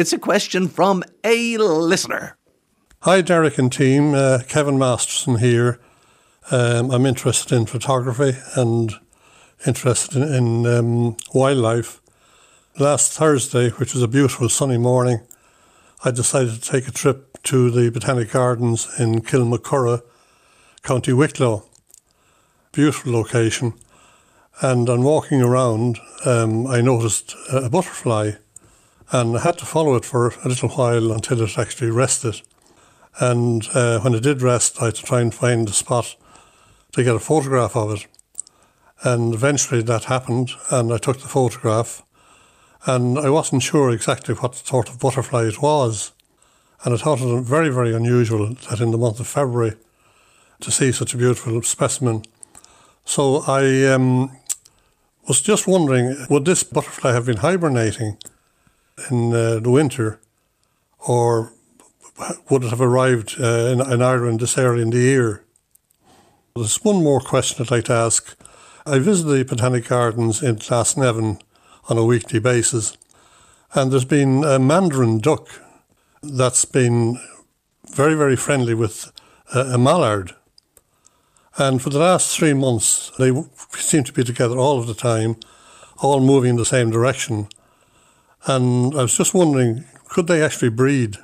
It's a question from a listener. Hi, Derek and team. Uh, Kevin Masterson here. Um, I'm interested in photography and interested in, in um, wildlife. Last Thursday, which was a beautiful sunny morning, I decided to take a trip to the Botanic Gardens in Kilmacurragh, County Wicklow. Beautiful location. And on walking around, um, I noticed a butterfly and I had to follow it for a little while until it actually rested. And uh, when it did rest, I had to try and find a spot to get a photograph of it. And eventually that happened, and I took the photograph. And I wasn't sure exactly what sort of butterfly it was. And I thought it was very, very unusual that in the month of February to see such a beautiful specimen. So I um, was just wondering would this butterfly have been hibernating in uh, the winter, or would it have arrived uh, in, in, Ireland this early in the year? There's one more question I'd like to ask. I visit the Botanic Gardens in Glasnevin on a weekly basis, and there's been a mandarin duck that's been very, very friendly with a, a mallard. And for the last three months, they seem to be together all of the time, all moving in the same direction. And I was just wondering, could they actually breed?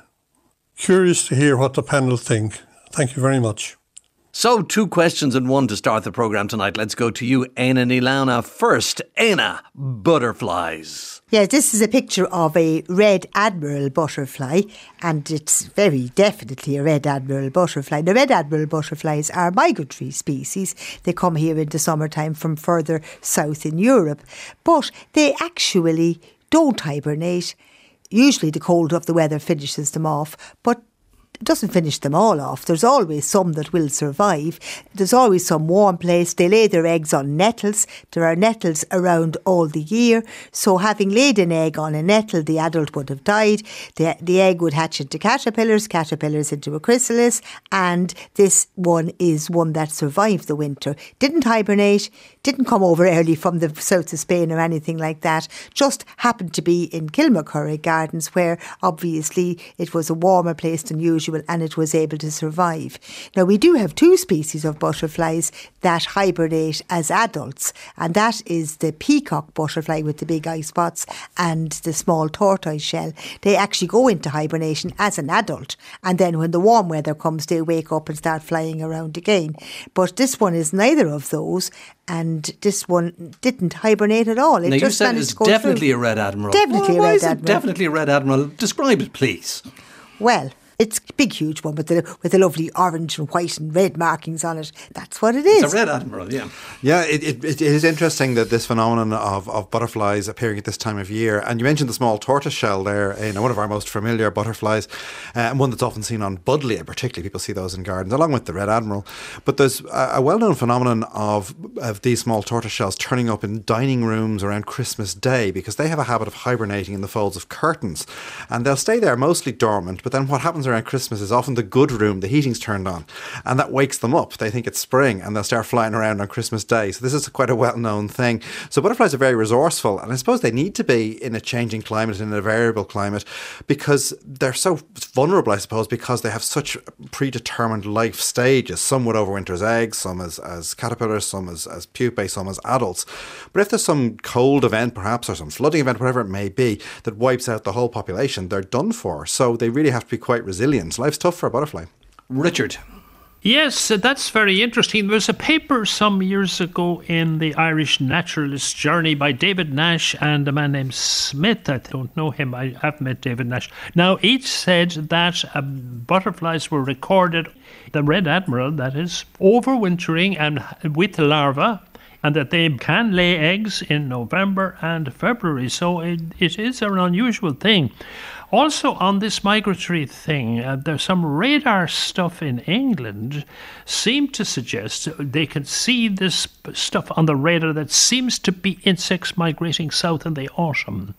Curious to hear what the panel think. Thank you very much. So, two questions and one to start the programme tonight. Let's go to you, Éanna Ní Lamhna. First, Éanna, butterflies. Yeah, this is a picture of a red admiral butterfly, and it's very definitely a red admiral butterfly. The red admiral butterflies are migratory species. They come here in the summertime from further south in Europe, but they actually don't hibernate. Usually, the cold of the weather finishes them off, but it doesn't finish them all off. There's always some that will survive. There's always some warm place. They lay their eggs on nettles. There are nettles around all the year. So having laid an egg on a nettle, the adult would have died. The, the egg would hatch into caterpillars, caterpillars into a chrysalis, and this one is one that survived the winter. Didn't hibernate, didn't come over early from the south of Spain or anything like that. Just happened to be in Kilmacurragh Gardens, where obviously it was a warmer place than usual and it was able to survive. Now, we do have two species of butterflies that hibernate as adults, and that is the peacock butterfly with the big eye spots and the small tortoise shell. They actually go into hibernation as an adult, and then when the warm weather comes, they wake up and start flying around again. But this one is neither of those, and this one didn't hibernate at all. It now just you said it's definitely through. a red admiral. Definitely well, a red admiral. Definitely a red admiral. Describe it, please. Well, it's a big, huge one with the with the lovely orange and white and red markings on it. That's what it is. It's a red admiral, yeah. Yeah, it, it, it is interesting that this phenomenon of, of butterflies appearing at this time of year. And you mentioned the small tortoise shell there, in one of our most familiar butterflies, uh, and one that's often seen on Buddleia, particularly. People see those in gardens, along with the red admiral. But there's a, a well known phenomenon of, of these small tortoise shells turning up in dining rooms around Christmas Day because they have a habit of hibernating in the folds of curtains. And they'll stay there mostly dormant, but then what happens happens around Christmas is often the good room, the heating's turned on, and that wakes them up. They think it's spring and they'll start flying around on Christmas Day. So this is quite a well known thing. So butterflies are very resourceful, and I suppose they need to be in a changing climate, in a variable climate, because they're so vulnerable, I suppose, because they have such predetermined life stages. Some would overwinter as eggs, some as, as caterpillars, some as, as pupae, some as adults. But if there's some cold event, perhaps, or some flooding event, whatever it may be, that wipes out the whole population, they're done for. So they really have to be quite resilient resilience. Life's tough for a butterfly. Richard. Yes, that's very interesting. There was a paper some years ago in the Irish Naturalist Journal by David Nash and a man named Smith. I don't know him. I have met David Nash. Now, each said that uh, butterflies were recorded, the red admiral, that is, overwintering and with larvae and that they can lay eggs in November and February. So it, it is an unusual thing. Also, on this migratory thing, uh, there's some radar stuff in England seem to suggest they can see this stuff on the radar that seems to be insects migrating south in the autumn.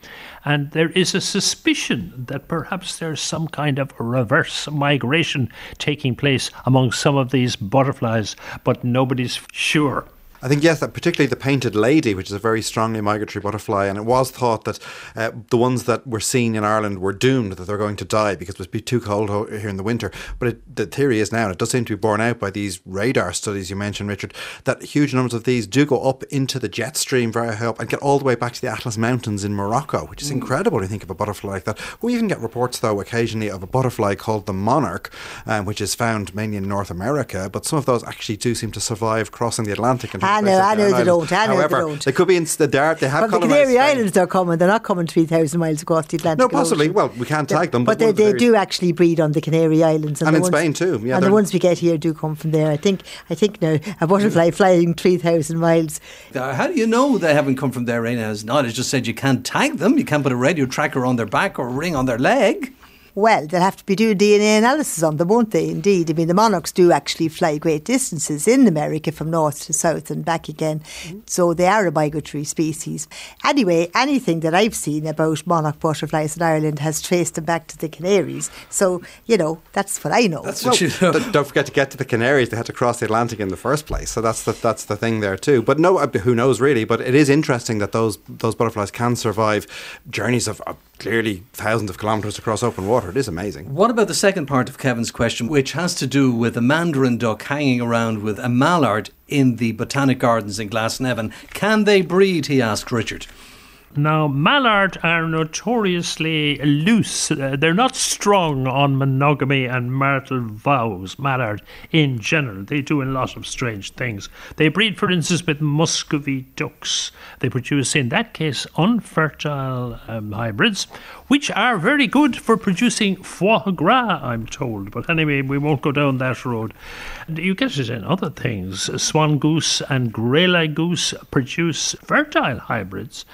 And there is a suspicion that perhaps there's some kind of reverse migration taking place among some of these butterflies, but nobody's sure. I think yes, particularly the painted lady, which is a very strongly migratory butterfly, and it was thought that uh, the ones that were seen in Ireland were doomed that they're going to die because it would be too cold here in the winter. But it, the theory is now, and it does seem to be borne out by these radar studies you mentioned, Richard, that huge numbers of these do go up into the jet stream very high up and get all the way back to the Atlas Mountains in Morocco, which is mm. incredible you think of a butterfly like that. We even get reports, though, occasionally of a butterfly called the monarch, um, which is found mainly in North America, but some of those actually do seem to survive crossing the Atlantic. And I know, I know they don't. I know However, they don't. They could be in the dark. They have but the Canary Islands. They're coming. They're not coming three thousand miles across the Atlantic. No, possibly. Ocean. Well, we can't tag them, but, but they, they do actually breed on the Canary Islands, and, and in ones, Spain too. Yeah, and the ones we get here do come from there. I think. I think now a butterfly flying three thousand miles. Uh, how do you know they haven't come from there? Raina has not. It's just said you can't tag them. You can't put a radio tracker on their back or a ring on their leg. Well, they'll have to be doing DNA analysis on them, won't they? Indeed. I mean, the monarchs do actually fly great distances in America from north to south and back again. Mm-hmm. So they are a migratory species. Anyway, anything that I've seen about monarch butterflies in Ireland has traced them back to the Canaries. So, you know, that's what I know. That's what you know. Don't forget to get to the Canaries, they had to cross the Atlantic in the first place. So that's the, that's the thing there too. But no, uh, who knows really? But it is interesting that those, those butterflies can survive journeys of, of clearly thousands of kilometres across open water. It is amazing. What about the second part of Kevin's question, which has to do with a mandarin duck hanging around with a mallard in the Botanic Gardens in Glasnevin? Can they breed? He asked Richard. Now, mallard are notoriously loose. Uh, they're not strong on monogamy and marital vows, mallard in general. They do a lot of strange things. They breed, for instance, with Muscovy ducks. They produce, in that case, unfertile um, hybrids, which are very good for producing foie gras, I'm told. But anyway, we won't go down that road. You get it in other things. Swan goose and greylag goose produce fertile hybrids.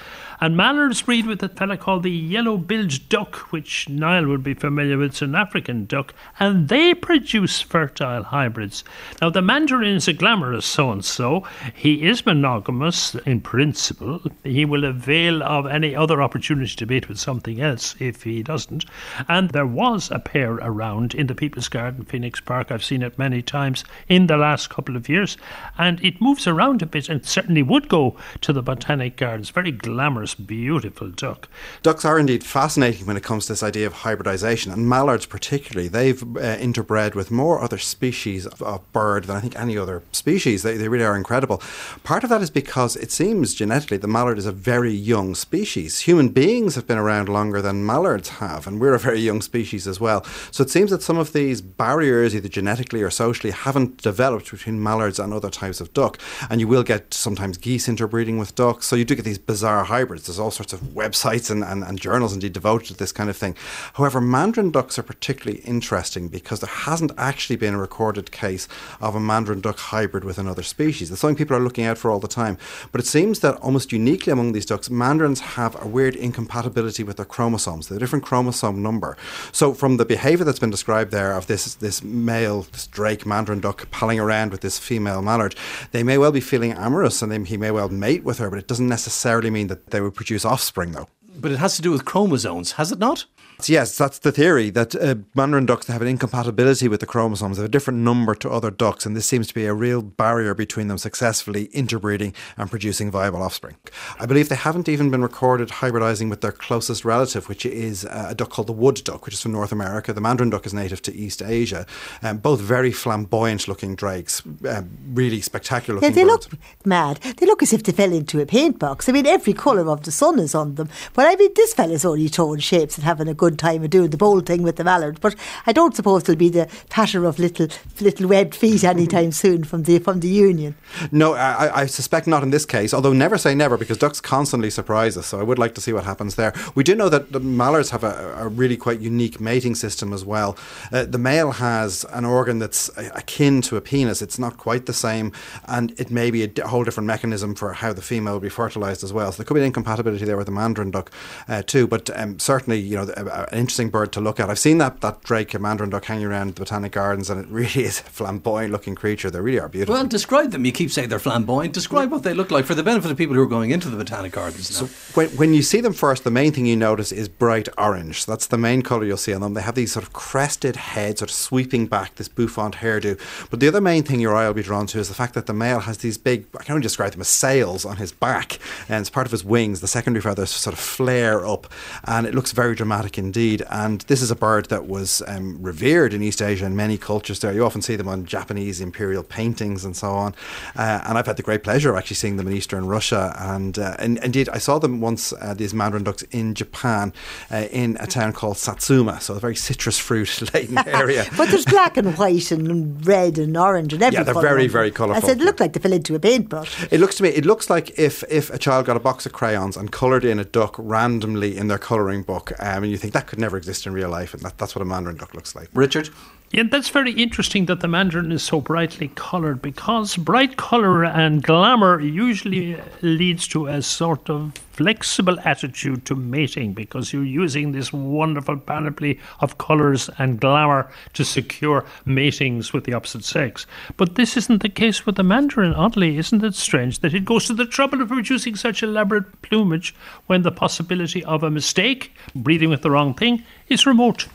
And mallards breed with a fella called the yellow billed duck, which Niall would be familiar with. It's an African duck, and they produce fertile hybrids. Now, the mandarin is a glamorous so and so. He is monogamous in principle. He will avail of any other opportunity to mate with something else if he doesn't. And there was a pair around in the People's Garden, Phoenix Park. I've seen it many times in the last couple of years, and it moves around a bit and certainly would go to the Botanic Gardens. Very glamorous beautiful duck. Ducks are indeed fascinating when it comes to this idea of hybridization, and mallards particularly. They've uh, interbred with more other species of, of, bird than I think any other species. They, they really are incredible. Part of that is because it seems genetically the mallard is a very young species. Human beings have been around longer than mallards have, and we're a very young species as well. So it seems that some of these barriers, either genetically or socially, haven't developed between mallards and other types of duck. And you will get sometimes geese interbreeding with ducks, so you do get these bizarre hybrids. There's all sorts of websites and, and, and journals indeed devoted to this kind of thing. However, mandarin ducks are particularly interesting because there hasn't actually been a recorded case of a mandarin duck hybrid with another species. That's something people are looking out for all the time. But it seems that almost uniquely among these ducks, mandarins have a weird incompatibility with their chromosomes. A different chromosome number. So from the behaviour that's been described there of this this male this drake mandarin duck palling around with this female mallard, they may well be feeling amorous and they, he may well mate with her, but it doesn't necessarily mean that they would produce offspring, though. But it has to do with chromosomes, has it not? Yes, that's the theory that uh, mandarin ducks have an incompatibility with the chromosomes. They have a different number to other ducks, and this seems to be a real barrier between them successfully interbreeding and producing viable offspring. I believe they haven't even been recorded hybridizing with their closest relative, which is uh, a duck called the wood duck, which is from North America. The mandarin duck is native to East Asia. Um, both very flamboyant looking drakes, um, really spectacular Yeah, they birds. look mad. They look as if they fell into a paint box. I mean, every colour of the sun is on them. But I mean, this fella's only throwing shapes and having a good time of doing the bold thing with the mallard. But I don't suppose there'll be the patter of little little webbed feet anytime soon from the from the union. No, I, I, suspect not in this case. Although never say never, because ducks constantly surprise us. So I would like to see what happens there. We do know that the mallards have a, a really quite unique mating system as well. Uh, the male has an organ that's akin to a penis. It's not quite the same, and it may be a whole different mechanism for how the female will be fertilized as well. So there could be an incompatibility there with the mandarin duck uh, too. But um, certainly, you know, an interesting bird to look at. I've seen that that drake mandarin duck hanging around the botanic gardens, and it really is a flamboyant looking creature. They really are beautiful. Well, describe them. You keep saying they're flamboyant. Describe what they look like for the benefit of people who are going into the botanic gardens now. So when, when you see them first, the main thing you notice is bright orange. So that's the main colour you'll see on them. They have these sort of crested heads, sort of sweeping back, this bouffant hairdo. But the other main thing your eye will be drawn to is the fact that the male has these big, I can only describe them as sails on his back, and it's part of his wings. The secondary feathers sort of flare up, and it looks very dramatic indeed. And this is a bird that was um, revered in East Asia in many cultures there. You often see them on Japanese imperial paintings and so on. Uh, and I've had the great pleasure of actually seeing them in Eastern Russia. And, uh, and indeed, I saw them once, uh, these mandarin ducks, in Japan, uh, in a town called Satsuma, so a very citrus fruit laden area. but there's black and white and red and orange and everything. Yeah, they're colour very, very colourful. I said, it looked like they fell into a paintbrush. It looks to me, it looks like if, if a child got a box of crayons and coloured in a duck randomly in their colouring book, um, and you think that could never exist in real life, and that, that's what a mandarin duck looks like. Richard? Yeah, that's very interesting that the mandarin is so brightly coloured because bright colour and glamour usually uh, leads to a sort of flexible attitude to mating because you're using this wonderful panoply of colours and glamour to secure matings with the opposite sex. But this isn't the case with the mandarin, oddly. Isn't it strange that it goes to the trouble of producing such elaborate plumage when the possibility of a mistake, breeding with the wrong thing, is remote?